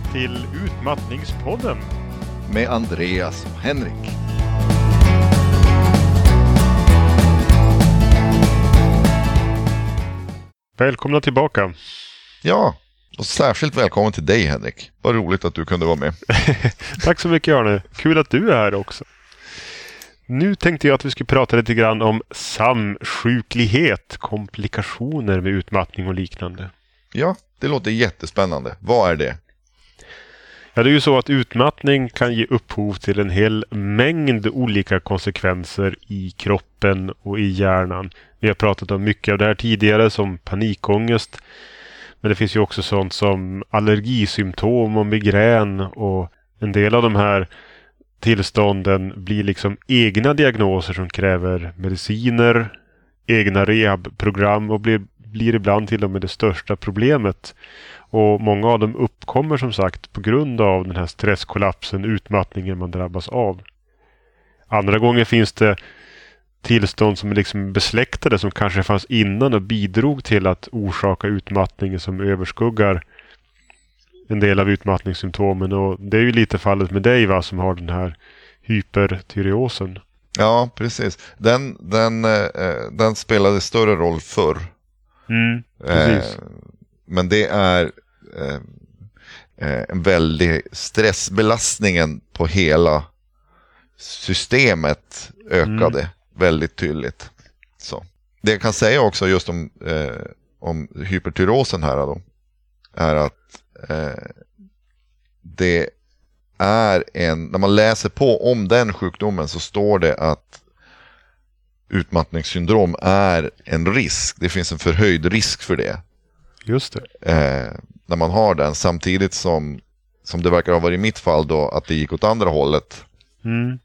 välkomna till Utmattningspodden. Med Andreas och Henrik. Välkomna tillbaka. Ja, och särskilt välkommen till dig Henrik. Vad roligt att du kunde vara med. Tack så mycket Arne. Kul att du är här också. Nu tänkte jag att vi skulle prata lite grann om samsjuklighet, komplikationer med utmattning och liknande. Ja, det låter jättespännande. Vad är det? Ja, det är ju så att utmattning kan ge upphov till en hel mängd olika konsekvenser i kroppen och i hjärnan. Vi har pratat om mycket av det här tidigare som panikångest. Men det finns ju också sånt som allergisymptom och migrän och en del av de här tillstånden blir liksom egna diagnoser som kräver mediciner, egna rehabprogram och blir, blir ibland till och med det största problemet. Och många av dem uppkommer som sagt på grund av den här stresskollapsen, utmattningen man drabbas av. Andra gånger finns det tillstånd som är liksom besläktade som kanske fanns innan och bidrog till att orsaka utmattningen som överskuggar en del av utmattningssymptomen. Och det är ju lite fallet med dig va, som har den här hypertyreosen. Ja, precis. Den, den, eh, den spelade större roll förr. Mm, precis. Eh, men det är eh, eh, en väldig stressbelastningen på hela systemet ökade mm. väldigt tydligt. Så. Det jag kan säga också just om, eh, om hypertyrosen här då, är att eh, det är en, när man läser på om den sjukdomen så står det att utmattningssyndrom är en risk. Det finns en förhöjd risk för det. Just det. Eh, när man har den samtidigt som, som det verkar ha varit i mitt fall då att det gick åt andra hållet. Mm.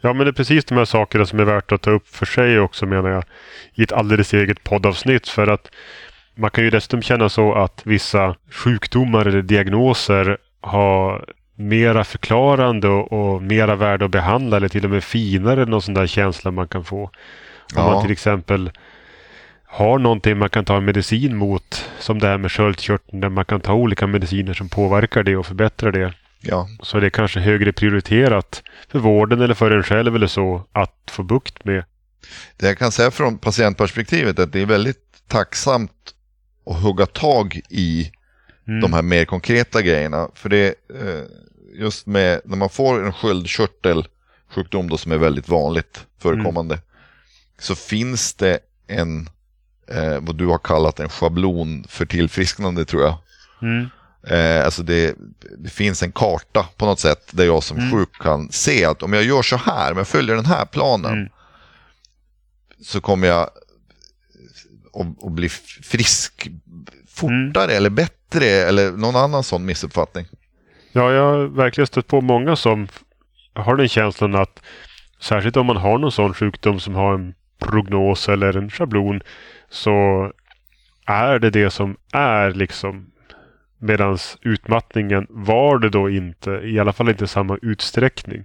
Ja men det är precis de här sakerna som är värt att ta upp för sig också menar jag. I ett alldeles eget poddavsnitt för att man kan ju dessutom känna så att vissa sjukdomar eller diagnoser har mera förklarande och, och mera värde att behandla eller till och med finare än någon sån där känsla man kan få. Om ja. man till exempel har någonting man kan ta en medicin mot. Som det här med sköldkörteln där man kan ta olika mediciner som påverkar det och förbättrar det. Ja. Så det är kanske högre prioriterat för vården eller för en själv eller så att få bukt med. Det jag kan säga från patientperspektivet är att det är väldigt tacksamt att hugga tag i mm. de här mer konkreta grejerna. För det eh, just med när man får en sköldkörtelsjukdom då som är väldigt vanligt förekommande. Mm. Så finns det en eh, vad du har kallat en schablon för tillfrisknande tror jag. Mm. Eh, alltså det, det, finns en karta på något sätt där jag som mm. sjuk kan se att om jag gör så här, om jag följer den här planen mm. så kommer jag att bli frisk fortare mm. eller bättre eller någon annan sån missuppfattning. Ja, jag har verkligen stött på många som har den känslan att särskilt om man har någon sån sjukdom som har en prognos eller en schablon så är det det som är liksom. Medans utmattningen var det då inte, i alla fall inte i samma utsträckning.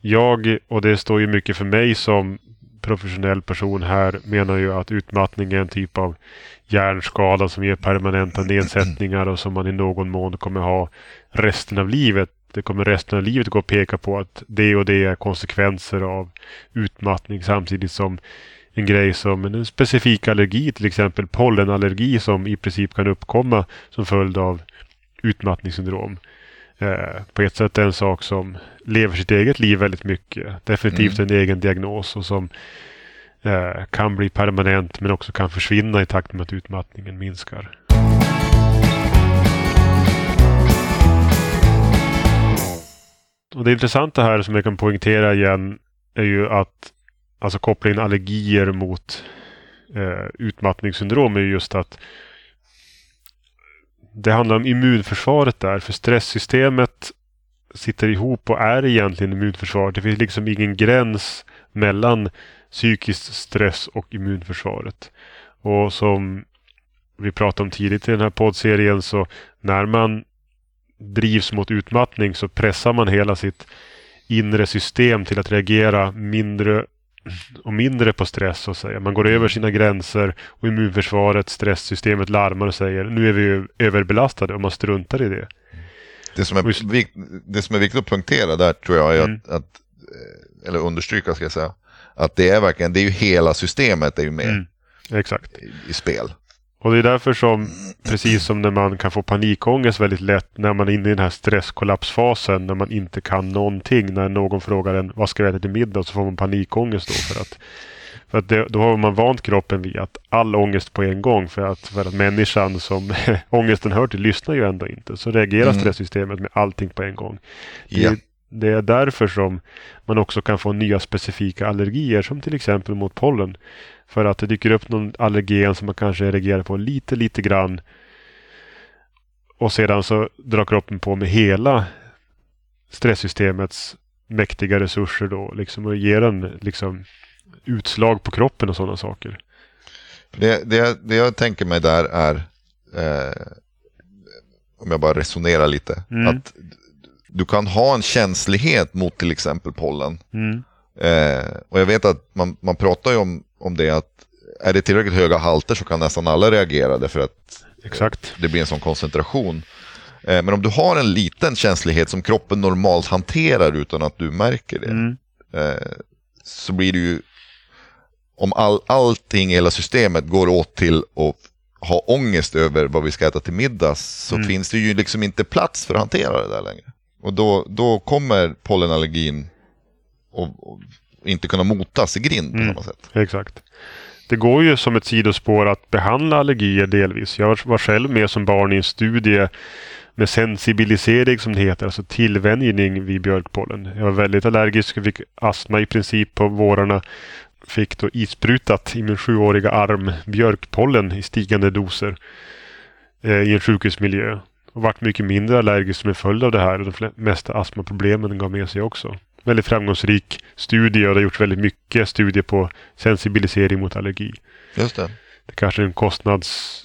Jag, och det står ju mycket för mig som professionell person här, menar ju att utmattning är en typ av hjärnskada som ger permanenta nedsättningar och som man i någon mån kommer ha resten av livet. Det kommer resten av livet gå att peka på att det och det är konsekvenser av utmattning samtidigt som en grej som en specifik allergi, till exempel pollenallergi som i princip kan uppkomma som följd av utmattningssyndrom. Eh, på ett sätt är en sak som lever sitt eget liv väldigt mycket. Definitivt mm. en egen diagnos och som eh, kan bli permanent men också kan försvinna i takt med att utmattningen minskar. Och Det intressanta här som jag kan poängtera igen är ju att alltså kopplingen allergier mot eh, utmattningssyndrom är just att det handlar om immunförsvaret där. För stresssystemet sitter ihop och är egentligen immunförsvaret. Det finns liksom ingen gräns mellan psykisk stress och immunförsvaret. Och som vi pratade om tidigt i den här poddserien så när man drivs mot utmattning så pressar man hela sitt inre system till att reagera mindre och mindre på stress så att säga. Man går över sina gränser och immunförsvaret, stresssystemet larmar och säger nu är vi överbelastade och man struntar i det. Det som är, det som är viktigt att punktera där tror jag är mm. att, att, eh, eller understryka ska jag säga, att det är verkligen, det är ju hela systemet är ju med mm. Exakt. I, i spel. Och det är därför som, precis som när man kan få panikångest väldigt lätt när man är inne i den här stresskollapsfasen när man inte kan någonting. När någon frågar en vad ska jag äta till middag så får man panikångest då. För att, för att det, då har man vant kroppen vid att all ångest på en gång. För att, för att människan som ångesten hör till lyssnar ju ändå inte. Så reagerar mm. stresssystemet med allting på en gång. Det, yeah. Det är därför som man också kan få nya specifika allergier som till exempel mot pollen. För att det dyker upp någon allergen som man kanske reagerar på lite, lite grann. Och sedan så drar kroppen på med hela stresssystemets mäktiga resurser då. Liksom och ger en liksom utslag på kroppen och sådana saker. Det, det, det jag tänker mig där är, eh, om jag bara resonerar lite, mm. att du kan ha en känslighet mot till exempel pollen. Mm. Eh, och jag vet att man, man pratar ju om om det att är det tillräckligt höga halter så kan nästan alla reagera därför att Exakt. det blir en sån koncentration. Eh, men om du har en liten känslighet som kroppen normalt hanterar utan att du märker det. Mm. Eh, så blir det ju, om all, allting i hela systemet går åt till att ha ångest över vad vi ska äta till middag så mm. finns det ju liksom inte plats för att hantera det där längre. Och då, då kommer pollenallergin och, och inte kunna motas i grind på mm. samma sätt. Exakt. Det går ju som ett sidospår att behandla allergier delvis. Jag var själv med som barn i en studie med sensibilisering som det heter, alltså tillvänjning vid björkpollen. Jag var väldigt allergisk och fick astma i princip på vårarna. Fick då isprutat i min sjuåriga arm björkpollen i stigande doser eh, i en sjukhusmiljö. Och vart mycket mindre allergisk som en följd av det här och de mesta astmaproblemen gav med sig också väldigt framgångsrik studie och det har gjorts väldigt mycket studier på sensibilisering mot allergi. Just det. Det kanske är en kostnads,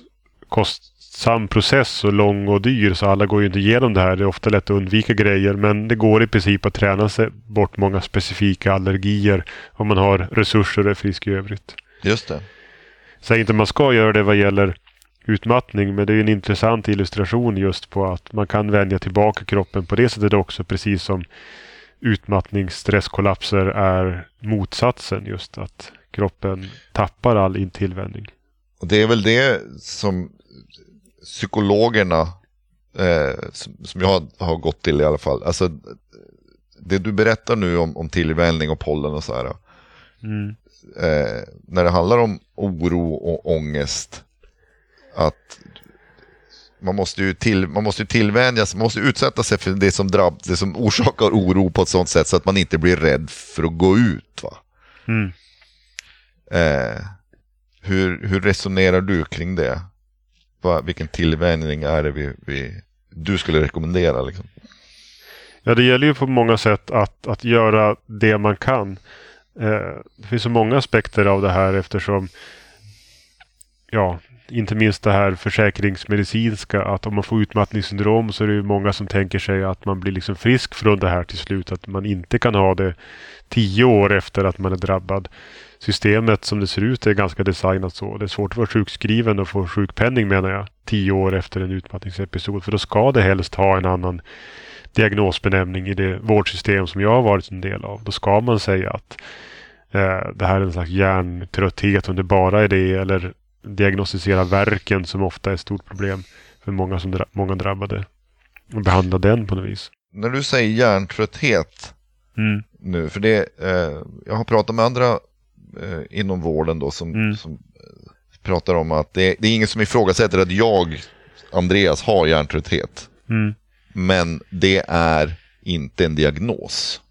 kostsam process och lång och dyr så alla går ju inte igenom det här. Det är ofta lätt att undvika grejer men det går i princip att träna sig bort många specifika allergier om man har resurser och är frisk i övrigt. Just det. Säg inte att man ska göra det vad gäller utmattning men det är en intressant illustration just på att man kan vänja tillbaka kroppen på det sättet också precis som utmattningsstresskollapser är motsatsen just att kroppen tappar all intillvänjning. Och det är väl det som psykologerna eh, som, som, jag har gått till i alla fall. Alltså, det du berättar nu om, om tillvänjning och pollen och så här. Mm. Eh, när det handlar om oro och ångest. Att man måste ju, till, man måste tillvänjas, man måste utsätta sig för det som, drabb, det som orsakar oro på ett sånt sätt så att man inte blir rädd för att gå ut. Va? Mm. Eh, hur, hur resonerar du kring det? Va, vilken tillvänjning är det vi, vi, du skulle rekommendera? Liksom? Ja, det gäller ju på många sätt att, att göra det man kan. Eh, det finns så många aspekter av det här eftersom ja, inte minst det här försäkringsmedicinska att om man får utmattningssyndrom så är det många som tänker sig att man blir liksom frisk från det här till slut. Att man inte kan ha det tio år efter att man är drabbad. Systemet som det ser ut är ganska designat så. Det är svårt att vara sjukskriven och få sjukpenning menar jag. Tio år efter en utmattningsepisod. För då ska det helst ha en annan diagnosbenämning i det vårdsystem som jag har varit en del av. Då ska man säga att eh, det här är en slags hjärntrötthet om det bara är det eller diagnostisera verken som ofta är ett stort problem för många, som dra många drabbade. Och behandla den på något vis. När du säger hjärntrötthet mm. nu, för det, eh, jag har pratat med andra eh, inom vården då som, mm. som eh, pratar om att det, det, är ingen som ifrågasätter att jag, Andreas, har hjärntrötthet. Mm. Men det är inte en diagnos.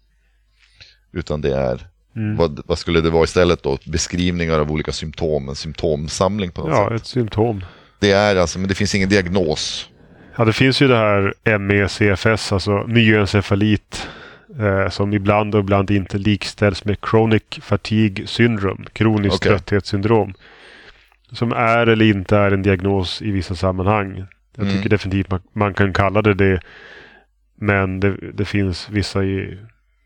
Utan det är Mm. Vad, vad, skulle det vara istället då? Beskrivningar av olika symptom, en symptomsamling på något ja, sätt? Ja, ett symptom. Det är alltså, men det finns ingen diagnos. Ja, det finns ju det här MECFS, alltså myoencefalit, eh, som ibland och ibland inte likställs med chronic fatigue syndrome, kroniskt okay. trötthetssyndrom. Som är eller inte är en diagnos i vissa sammanhang. Jag mm. tycker definitivt man, man, kan kalla det det. Men det, det finns vissa i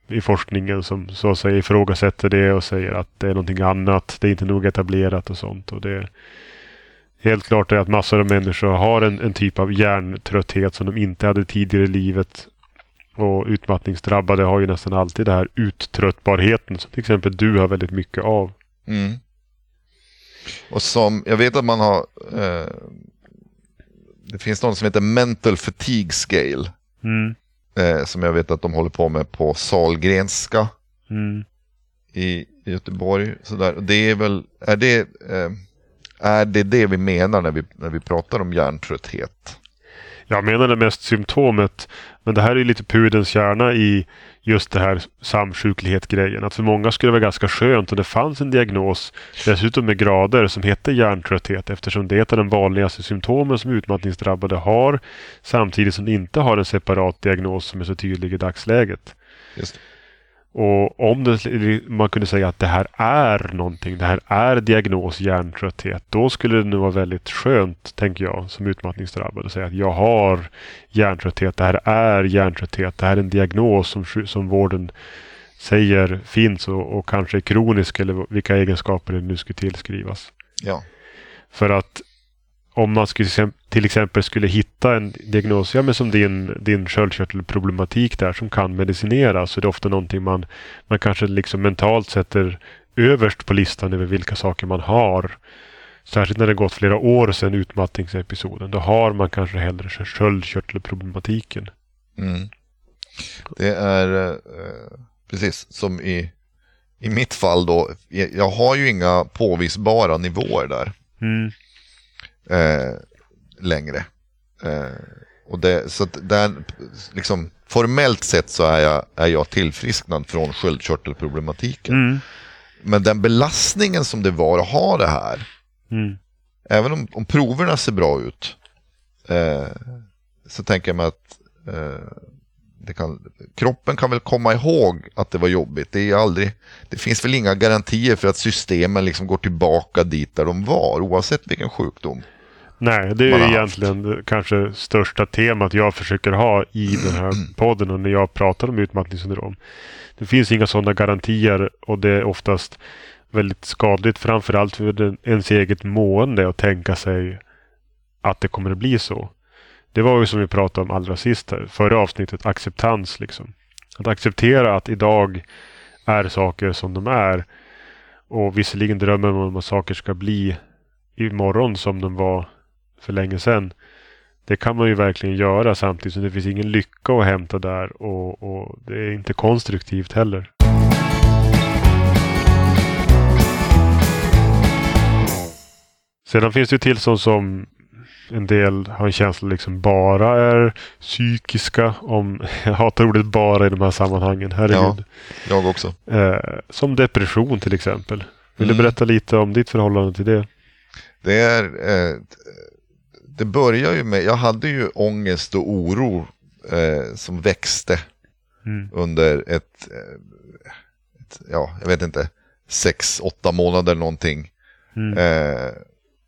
i forskningen som så att säga ifrågasätter det och säger att det är någonting annat. Det är inte nog etablerat och sånt. Och det Helt klart är att massor av människor har en, en typ av hjärntrötthet som de inte hade tidigare i livet. Och utmattningsdrabbade har ju nästan alltid det här uttröttbarheten som till exempel du har väldigt mycket av. Mm. Och som, jag vet att man har, eh, det finns något som heter mental fatigue scale. Mm. Eh, som jag vet att de håller på med på Salgrenska Mm. i Göteborg. Sådär. Det är väl, är det, eh, är det det vi menar när vi, när vi pratar om hjärntrötthet? Jag menar det mest symptomet. Men det här är ju lite pudens kärna i just det här samsjuklighet-grejen. Att för många skulle det vara ganska skönt om det fanns en diagnos, dessutom med grader, som heter hjärntrötthet eftersom det är ett av de vanligaste symptomen som utmattningsdrabbade har samtidigt som de inte har en separat diagnos som är så tydlig i dagsläget. Just. Och om det, man kunde säga att det här är någonting, det här är diagnos hjärntrötthet, då skulle det nog vara väldigt skönt, tänker jag, som utmattningsdrabbad att säga att jag har hjärntrötthet, det här är hjärntrötthet, det här är en diagnos som, som vården säger finns och, och kanske är kronisk eller vilka egenskaper det nu skulle tillskrivas. Ja. För att om man skulle, till exempel skulle hitta en diagnos, ja, men som din, din sköldkörtelproblematik där som kan medicineras, så är det ofta någonting man, man kanske liksom mentalt sätter överst på listan över vilka saker man har. Särskilt när det gått flera år sedan utmattningsepisoden. Då har man kanske hellre sköldkörtelproblematiken. Mm. Det är eh, precis som i, i mitt fall då. Jag har ju inga påvisbara nivåer där. Mm eh, längre. Eh, och det, så att där, liksom, formellt sett så är jag, är jag tillfrisknad från sköldkörtelproblematiken. Mm. Men den belastningen som det var att ha det här, mm. även om, om proverna ser bra ut, eh, så tänker jag mig att eh, kan, kroppen kan väl komma ihåg att det var jobbigt. Det, är aldrig, det finns väl inga garantier för att systemen liksom går tillbaka dit där de var, oavsett vilken sjukdom. Nej, det är egentligen det kanske största temat jag försöker ha i den här podden och när jag pratar om utmattningssyndrom. Det finns inga sådana garantier och det är oftast väldigt skadligt framförallt för ens eget mående att tänka sig att det kommer att bli så. Det var ju som vi pratade om allra sist här, förra avsnittet, acceptans liksom. Att acceptera att idag är saker som de är. Och visserligen drömmer man om att saker ska bli imorgon som de var för länge sedan. Det kan man ju verkligen göra samtidigt som det finns ingen lycka att hämta där och, och det är inte konstruktivt heller. Sedan finns det tillstånd som en del har en känsla liksom bara är psykiska. Om, jag hatar ordet bara i de här sammanhangen. Herregud. Ja, jag också. Eh, som depression till exempel. Vill mm. du berätta lite om ditt förhållande till det? Det är eh, det börjar ju med, jag hade ju ångest och oro eh, som växte mm. under ett, eh, ett, ja, jag vet inte, sex, åtta månader någonting. Mm. Eh,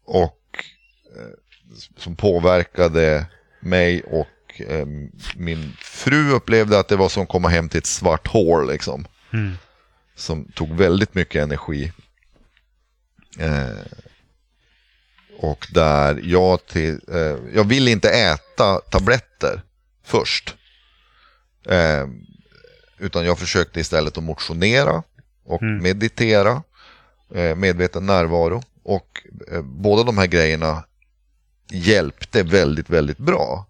och som påverkade mig och eh, min fru upplevde att det var som att komma hem till ett svart hål liksom. Mm. Som tog väldigt mycket energi. Eh, och där jag, till, eh, jag vill inte äta tabletter först. Eh, utan jag försökte istället att motionera och mm. meditera. Eh, medveten närvaro. Och eh, båda de här grejerna hjälpte väldigt, väldigt bra.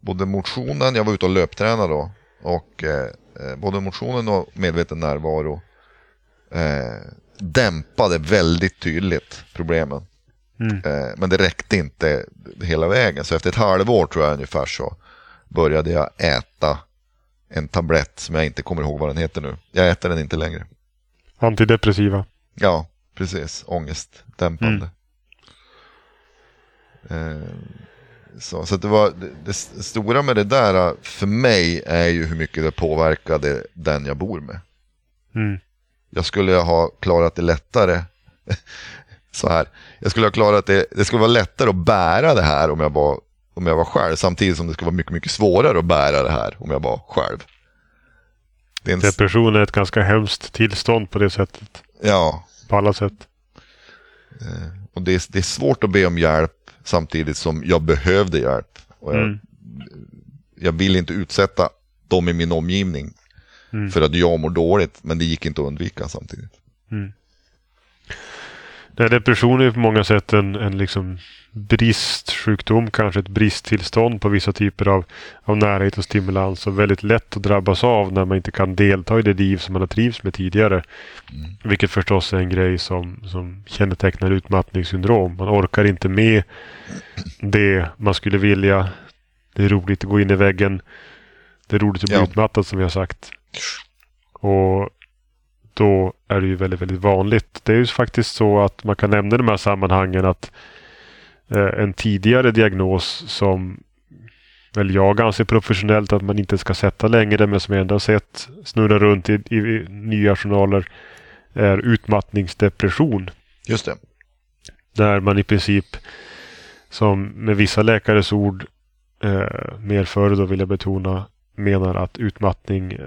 Både motionen, jag var ute och löptränade då. Och eh, eh, både motionen och medveten närvaro dämpade väldigt tydligt problemen. Mm. Eh, men det räckte inte hela vägen. Så efter ett halvår tror jag ungefär så började jag äta en tablett som jag inte kommer ihåg vad den heter nu. Jag äter den inte längre. Antidepressiva. Ja, precis. Ångestdämpande. Mm. Eh, så, så det, var, det, det, stora med det där för mig är ju hur mycket det påverkade den jag bor med. Mm. Jag skulle ha klarat det lättare så här. Jag skulle ha klarat det, det skulle vara lättare att bära det här om jag var, om jag var själv. Samtidigt som det skulle vara mycket, mycket svårare att bära det här om jag var själv. Det är en, Depression är ett ganska hemskt tillstånd på det sättet. ja, På alla sätt. eh, och det är, det är svårt att be om hjälp samtidigt som jag behövde hjälp. Och jag, Mm. jag vill inte utsätta dem i min omgivning Mm. för att jag mår dåligt, men det gick inte att undvika samtidigt. Nej, depression är på många sätt en, en liksom bristsjukdom, kanske ett bristtillstånd på vissa typer av, av närhet och stimulans och väldigt lätt att drabbas av när man inte kan delta i det liv som man har trivs med tidigare. Vilket förstås är en grej som, som kännetecknar utmattningssyndrom. Man orkar inte med det man skulle vilja. Det är roligt att gå in i väggen. Det är roligt att bli Ja. utmattad som vi har sagt. Och då är det ju väldigt, väldigt vanligt. Det är ju faktiskt så att man kan nämna i de här sammanhangen att eh, en tidigare diagnos som väl jag anser professionellt att man inte ska sätta längre men som jag ändå har sett snurra runt i, i, i nya journaler är utmattningsdepression. Just det. Där man i princip som med vissa läkares ord eh, mer före då vill jag betona menar att utmattning eh,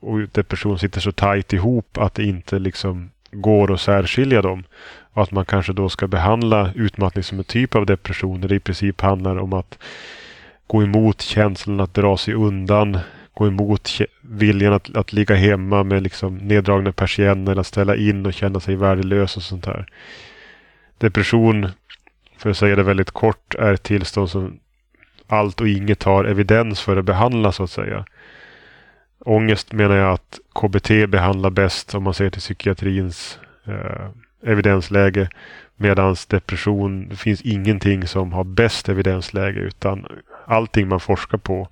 och depression sitter så tajt ihop att det inte liksom går att särskilja dem. Och att man kanske då ska behandla utmattning som en typ av depression där det i princip handlar om att gå emot känslan att dra sig undan. Gå emot viljan att, att ligga hemma med liksom neddragna persienner, att ställa in och känna sig värdelös och sånt här. Depression, för att säga det väldigt kort, är ett tillstånd som allt och inget har evidens för att behandla så att säga. Ångest menar jag att KBT behandlar bäst om man ser till psykiatrins eh, evidensläge. Medan depression, det finns ingenting som har bäst evidensläge utan allting man forskar på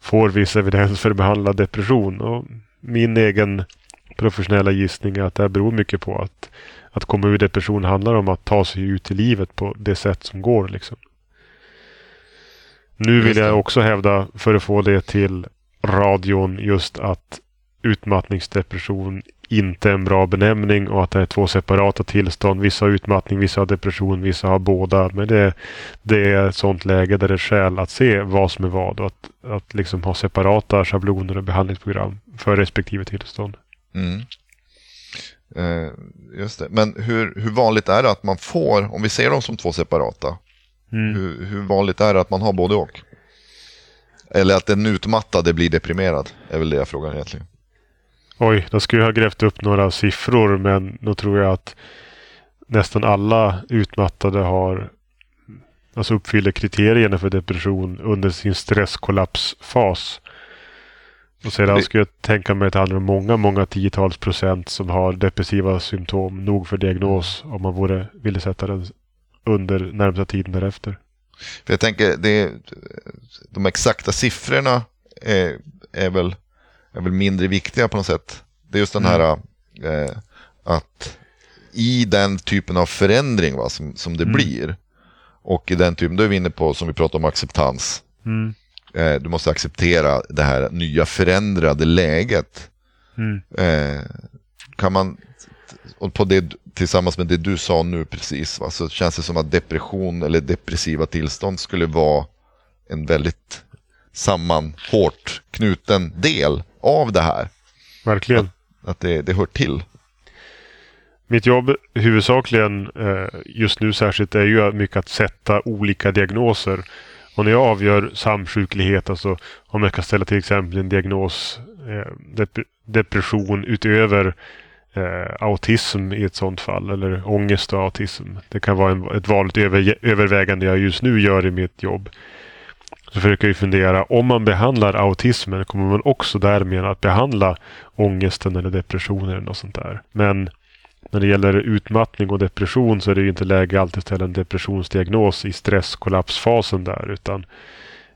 får viss evidens för att behandla depression. Och min egen professionella gissning är att det här beror mycket på att, att komma ur depression handlar om att ta sig ut i livet på det sätt som går. Liksom. Nu vill jag också hävda, för att få det till radion, just att utmattningsdepression inte är en bra benämning och att det är två separata tillstånd. Vissa har utmattning, vissa har depression, vissa har båda. Men det, det är ett sånt läge där det är skäl att se vad som är vad och att, att liksom ha separata schabloner och behandlingsprogram för respektive tillstånd. Mm. Eh, just det. Men hur, hur vanligt är det att man får, om vi ser dem som två separata, Mm. hur, hur vanligt är det att man har både och? Eller att den utmattade blir deprimerad, är väl det jag frågar egentligen. Oj, då skulle jag ha grävt upp några siffror men då tror jag att nästan alla utmattade har alltså uppfyller kriterierna för depression under sin stresskollapsfas. Och sedan Det- skulle jag tänka mig att det handlar om många, många tiotals procent som har depressiva symptom nog för diagnos om man vore, ville sätta den under närmsta tiden därefter. För jag tänker, det, de exakta siffrorna är, är, väl, är väl mindre viktiga på något sätt. Det är just den här eh, att i den typen av förändring va, som, som det Mm. blir och i den typen, då är vi inne på som vi pratar om acceptans. Mm. Eh, du måste acceptera det här nya förändrade läget. Mm. Eh, kan man, och på det, tillsammans med det du sa nu precis, va, så känns det som att depression eller depressiva tillstånd skulle vara en väldigt samman, hårt knuten del av det här. Verkligen. Att det, det hör till. Mitt jobb huvudsakligen eh, just nu särskilt är ju mycket att sätta olika diagnoser. Och när jag avgör samsjuklighet, alltså om jag kan ställa till exempel en diagnos eh, dep- depression utöver eh, autism i ett sådant fall eller ångest och autism. Det kan vara en, ett vanligt över, övervägande jag just nu gör i mitt jobb. Så försöker jag fundera, om man behandlar autismen kommer man också därmed att behandla ångesten eller depressionen eller något sånt där. Men när det gäller utmattning och depression så är det ju inte läge alltid att ställa en depressionsdiagnos i stresskollapsfasen där. Utan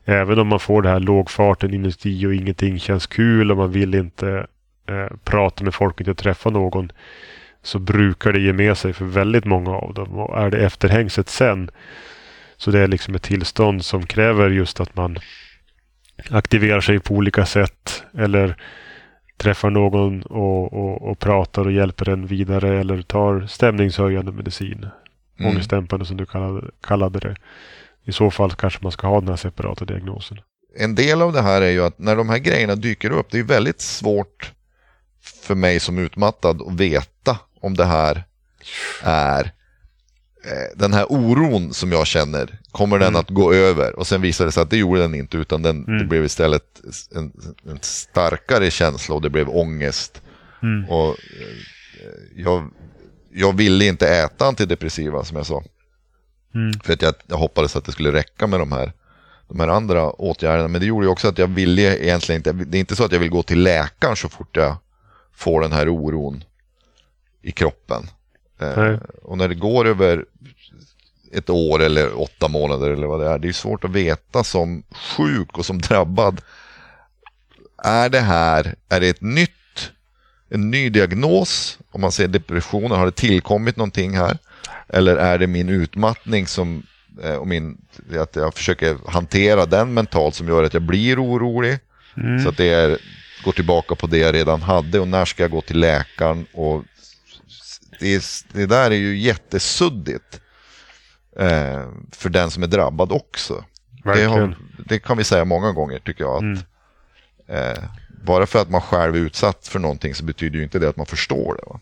även om man får det här lågfarten inuti och ingenting känns kul och man vill inte eh, prata med folk och inte träffa någon. Så brukar det ge med sig för väldigt många av dem. Och är det efterhängset sen så det är liksom ett tillstånd som kräver just att man aktiverar sig på olika sätt. Eller träffar någon och, och, och pratar och hjälper en vidare eller tar stämningshöjande medicin. Mm. Ångestdämpande som du kallade, kallade det. I så fall kanske man ska ha den här separata diagnosen. En del av det här är ju att när de här grejerna dyker upp, det är väldigt svårt för mig som utmattad att veta om det här är eh, den här oron som jag känner, kommer den Mm. att gå över? Och sen visade det sig att det gjorde den inte, utan den, Mm. det blev istället en, en starkare känsla och det blev ångest. Mm. Och eh, jag, jag ville inte äta antidepressiva som jag sa. Mm. För att jag, jag hoppades att det skulle räcka med de här, de här andra åtgärderna. Men det gjorde ju också att jag ville egentligen inte, det är inte så att jag vill gå till läkaren så fort jag får den här oron i kroppen. Eh, och när det går över ett år eller åtta månader eller vad det är, det är svårt att veta som sjuk och som drabbad. Är det här, är det ett nytt, en ny diagnos? Om man säger depression, har det tillkommit någonting här? Eller är det min utmattning som, eh, och min, att jag försöker hantera den mentalt som gör att jag blir orolig? Mm. Så att det är, går tillbaka på det jag redan hade och när ska jag gå till läkaren? Och det, det där är ju jättesuddigt eh, för den som är drabbad också. Det, har, det kan vi säga många gånger tycker jag. Att, Mm. eh, bara för att man själv är utsatt för någonting så betyder ju inte det att man förstår det. Va?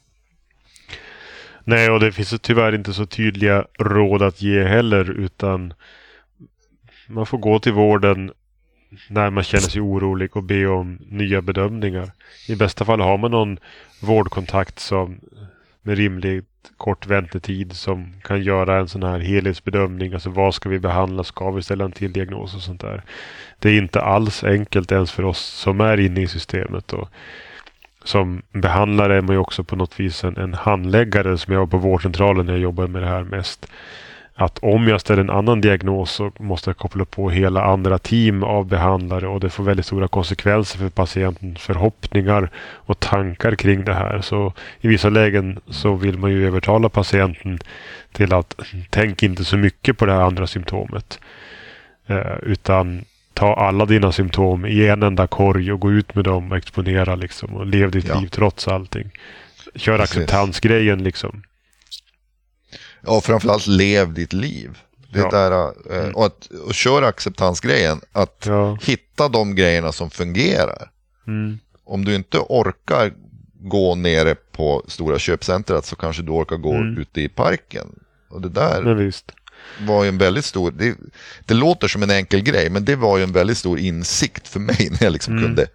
Nej, och det finns tyvärr inte så tydliga råd att ge heller utan man får gå till vården när man känner sig orolig och be om nya bedömningar. I bästa fall har man någon vårdkontakt som med rimligt kort väntetid som kan göra en sån här helhetsbedömning. Alltså vad ska vi behandla? Ska vi ställa en till diagnos och sånt där? Det är inte alls enkelt ens för oss som är inne i systemet. Och som behandlare är man ju också på något vis en, en handläggare som jag var på vårdcentralen när jag jobbade med det här mest. Att om jag ställer en annan diagnos så måste jag koppla på hela andra team av behandlare och det får väldigt stora konsekvenser för patientens förhoppningar och tankar kring det här. Så i vissa lägen så vill man ju övertala patienten till att tänk inte så mycket på det här andra symptomet. Eh, utan ta alla dina symptom i en enda korg och gå ut med dem och exponera liksom och lev ditt Ja. liv trots allting. Kör acceptansgrejen liksom. Ja, framförallt lev ditt liv. Det Ja. där, eh, och, att, och kör acceptansgrejen. Att Ja. hitta de grejerna som fungerar. Mm. Om du inte orkar gå nere på stora köpcentret så kanske du orkar gå Mm. ute i parken. Och det där Men visst. var ju en väldigt stor, det, det låter som en enkel grej, men det var ju en väldigt stor insikt för mig när jag liksom Mm. kunde,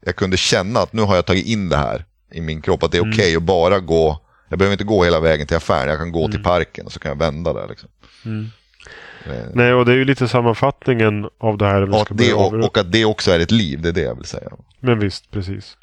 jag kunde känna att nu har jag tagit in det här i min kropp, att det är Mm. okej att bara gå, jag behöver inte gå hela vägen till affären, jag kan gå till parken och så kan jag vända där. Liksom. Mm. Eh, Nej, och det är ju lite sammanfattningen av det här. vi att det, och, och att det också är ett liv, det är det jag vill säga. Men visst, precis.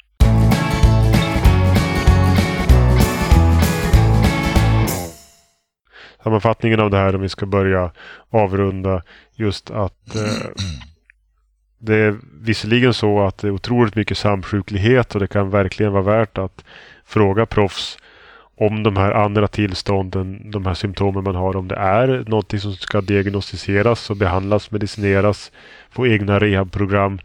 Sammanfattningen av det här om vi ska börja avrunda just att eh, det är visserligen så att det är otroligt mycket samsjuklighet och det kan verkligen vara värt att fråga proffs om de här andra tillstånden, de här symptomen man har, om det är någonting som ska diagnostiseras och behandlas, medicineras, få egna rehabprogram.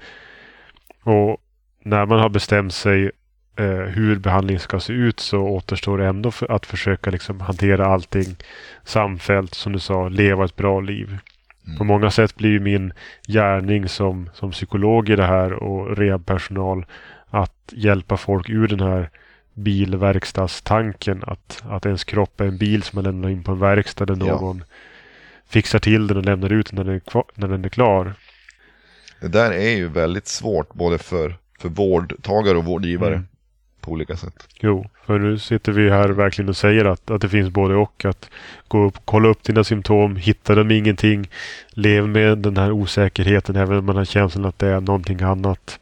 Och när man har bestämt sig eh, hur behandlingen ska se ut så återstår det ändå för att försöka liksom hantera allting samfällt, som du sa, leva ett bra liv. På många sätt blir min gärning som, som psykolog i det här och rehabpersonal att hjälpa folk ur den här bilverkstadstanken. Att, att ens kropp är en bil som man lämnar in på en verkstad där Ja. någon fixar till den och lämnar ut den när den är, när den är klar. Det där är ju väldigt svårt både för, för vårdtagare och vårdgivare Mm. På olika sätt. Jo, för nu sitter vi här verkligen och säger att, att det finns både och. Att gå upp, kolla upp dina symptom, hitta dem ingenting, lev med den här osäkerheten även om man har känslan att det är någonting annat.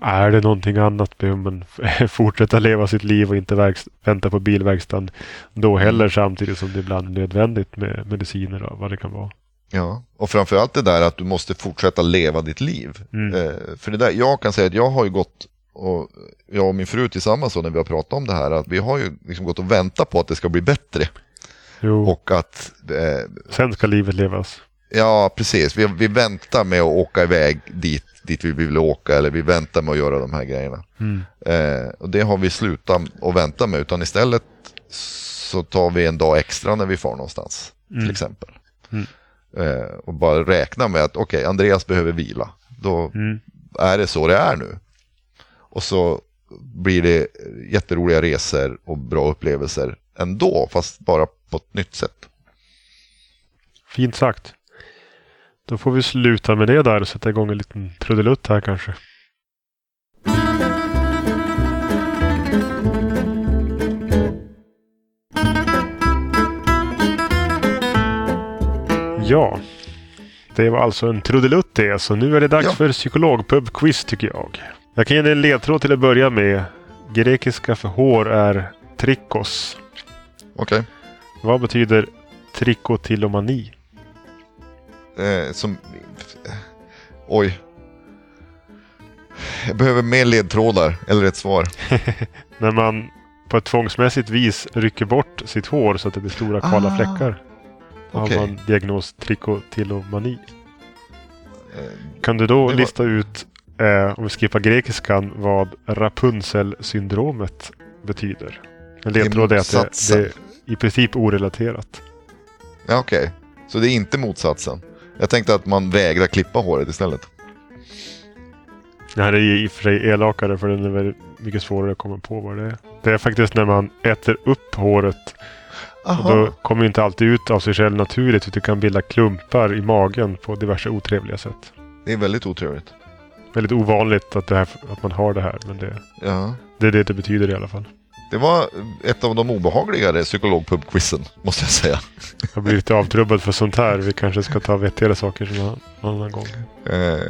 Är det någonting annat behöver man fortsätta leva sitt liv och inte vänta på bilverkstaden då heller samtidigt som det ibland är nödvändigt med mediciner och vad det kan vara. Ja, och framförallt det där att du måste fortsätta leva ditt liv. Mm. Eh, för det där, jag kan säga att jag har ju gått, och jag och min fru tillsammans så när vi har pratat om det här, att vi har ju liksom gått och väntat på att det ska bli bättre. Jo, Och att, eh, sen ska livet levas. ja precis, vi, vi väntar med att åka iväg dit, dit vi vill åka eller vi väntar med att göra de här grejerna. Mm. Eh, och det har vi slutat att vänta med, utan istället så tar vi en dag extra när vi far någonstans, Mm. till exempel. Mm. Eh, och bara räkna med att okej, Andreas behöver vila. Då Mm. är det så det är nu. Och så blir det jätteroliga resor och bra upplevelser ändå, fast bara på ett nytt sätt. Fint sagt. Då får vi sluta med det där och sätta igång en liten trudelutt här kanske. Ja, det var alltså en trudelutt det. Så nu är det dags Ja. för psykologpub-quiz tycker jag. Jag kan ge dig en ledtråd till att börja med. Grekiska för hår är trikos. Okej. Vad betyder trikotillomani? Eh, som... Oj. Jag behöver mer ledtrådar, eller ett svar. När man på ett tvångsmässigt vis rycker bort sitt hår så att det blir stora kala Ah, fläckar. Då okej. har man diagnos trikotillomani. Eh, Kan du då Det var- lista ut, eh, om vi skippar grekiskan, vad Rapunzel-syndromet betyder? En ledtråd är att det, det är i princip orelaterat. Ja, okej. Så det är inte motsatsen. Jag tänkte att man vägrar klippa håret istället. Det här är i och för sig elakare för den är väldigt mycket svårare att komma på vad det är. Det är faktiskt när man äter upp håret och då kommer det inte alltid ut av sig själv naturligt utan kan bilda klumpar i magen på diverse otrevliga sätt. Det är väldigt otrevligt. Väldigt ovanligt att, här, att man har det här men det, Ja. det är det det betyder i alla fall. Det var ett av de obehagligare psykologpub-quizen, måste jag säga. Jag blir lite avtrubbad för sånt här. Vi kanske ska ta vettigare saker som någon annan gång. Eh,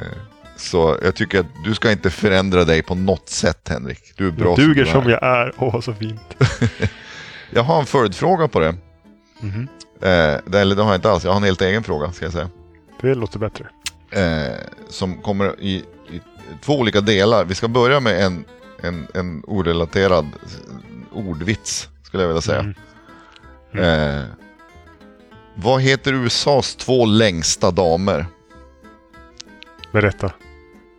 så jag tycker att du ska inte förändra dig på något sätt, Henrik. Du är bra Jag duger du som är. jag är. Åh, så fint. Jag har en följdfråga på det. Eh, det- eller det har jag inte alls. Jag har en helt egen fråga, ska jag säga. Det låter bättre. eh, som kommer i två olika delar. Vi ska börja med en, en, en orelaterad ordvits, skulle jag vilja säga. Mm. Eh, vad heter USAs två längsta damer? Berätta.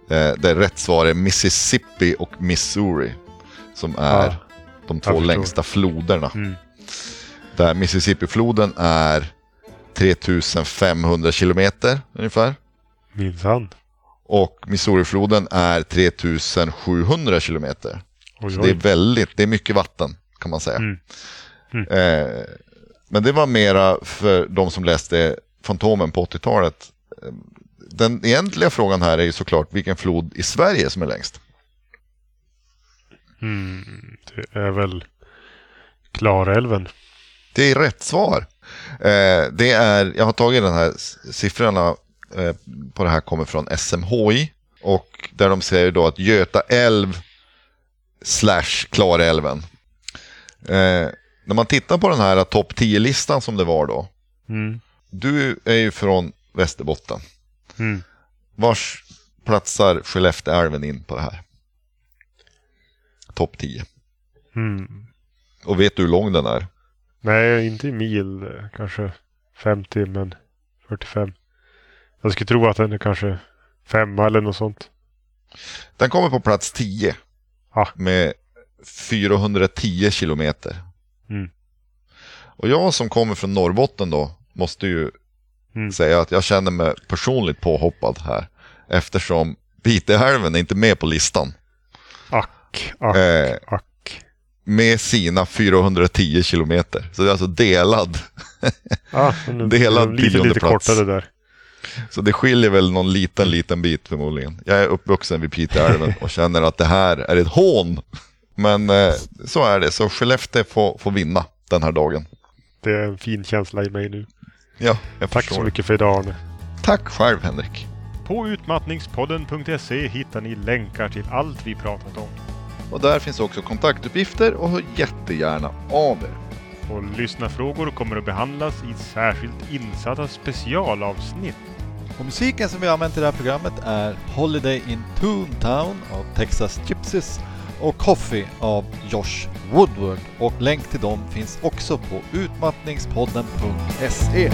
Eh, där rätt svar är Mississippi och Missouri. Som är Ah, de två längsta floderna. Mm. Där Mississippifloden är 3500 kilometer ungefär. Minsann. Och Missourifloden är 3700 kilometer. Så det är väldigt, det är mycket vatten kan man säga. Mm. Mm. Eh, men det var mera för de som läste Fantomen på 80-talet. Eh, Den egentliga frågan här är ju såklart vilken flod i Sverige som är längst. Mm. Det är väl Klarälven. Det är rätt svar. Eh, det är, jag har tagit den här siffrorna på det här kommer från SMHI. Och där de säger då att Göta älv slash Klarälven. Eh, när man tittar på den här topp 10-listan som det var då. Mm. Du är ju från Västerbotten. Mm. Vars platsar Skellefteälven in på det här? Topp 10. Mm. Och vet du hur lång den är? Nej, inte i mil. eh, Kanske 50 men 45. Jag skulle tro att den är kanske femma eller något sånt. Den kommer på plats 10. Ah. Med 410 kilometer. Mm. Och jag som kommer från Norrbotten då måste ju Mm. säga att jag känner mig personligt påhoppad här. Eftersom Piteälven är inte med på listan. Ack, ack, Eh, ack. med sina 410 kilometer. Så det är alltså delad. Ah, Delad lite, lite plats. kortare där. Så det skiljer väl någon liten, liten bit förmodligen. Jag är uppvuxen vid Piteälven och känner att det här är ett hån. Men eh, så är det, så Skellefteå får, får vinna den här dagen. Det är en fin känsla i mig nu. Ja, jag Tack förstår. så mycket för idag Arne. Tack själv Henrik. På utmattningspodden.se hittar ni länkar till allt vi pratat om. Och där finns också kontaktuppgifter och hör jättegärna av er. Och lyssnarfrågor kommer att behandlas i särskilt insatta specialavsnitt. Och musiken som vi har använt i det här programmet är Holiday in Toontown av Texas Gypsies och Coffee av Josh Woodward. Och länk till dem finns också på utmattningspodden.se.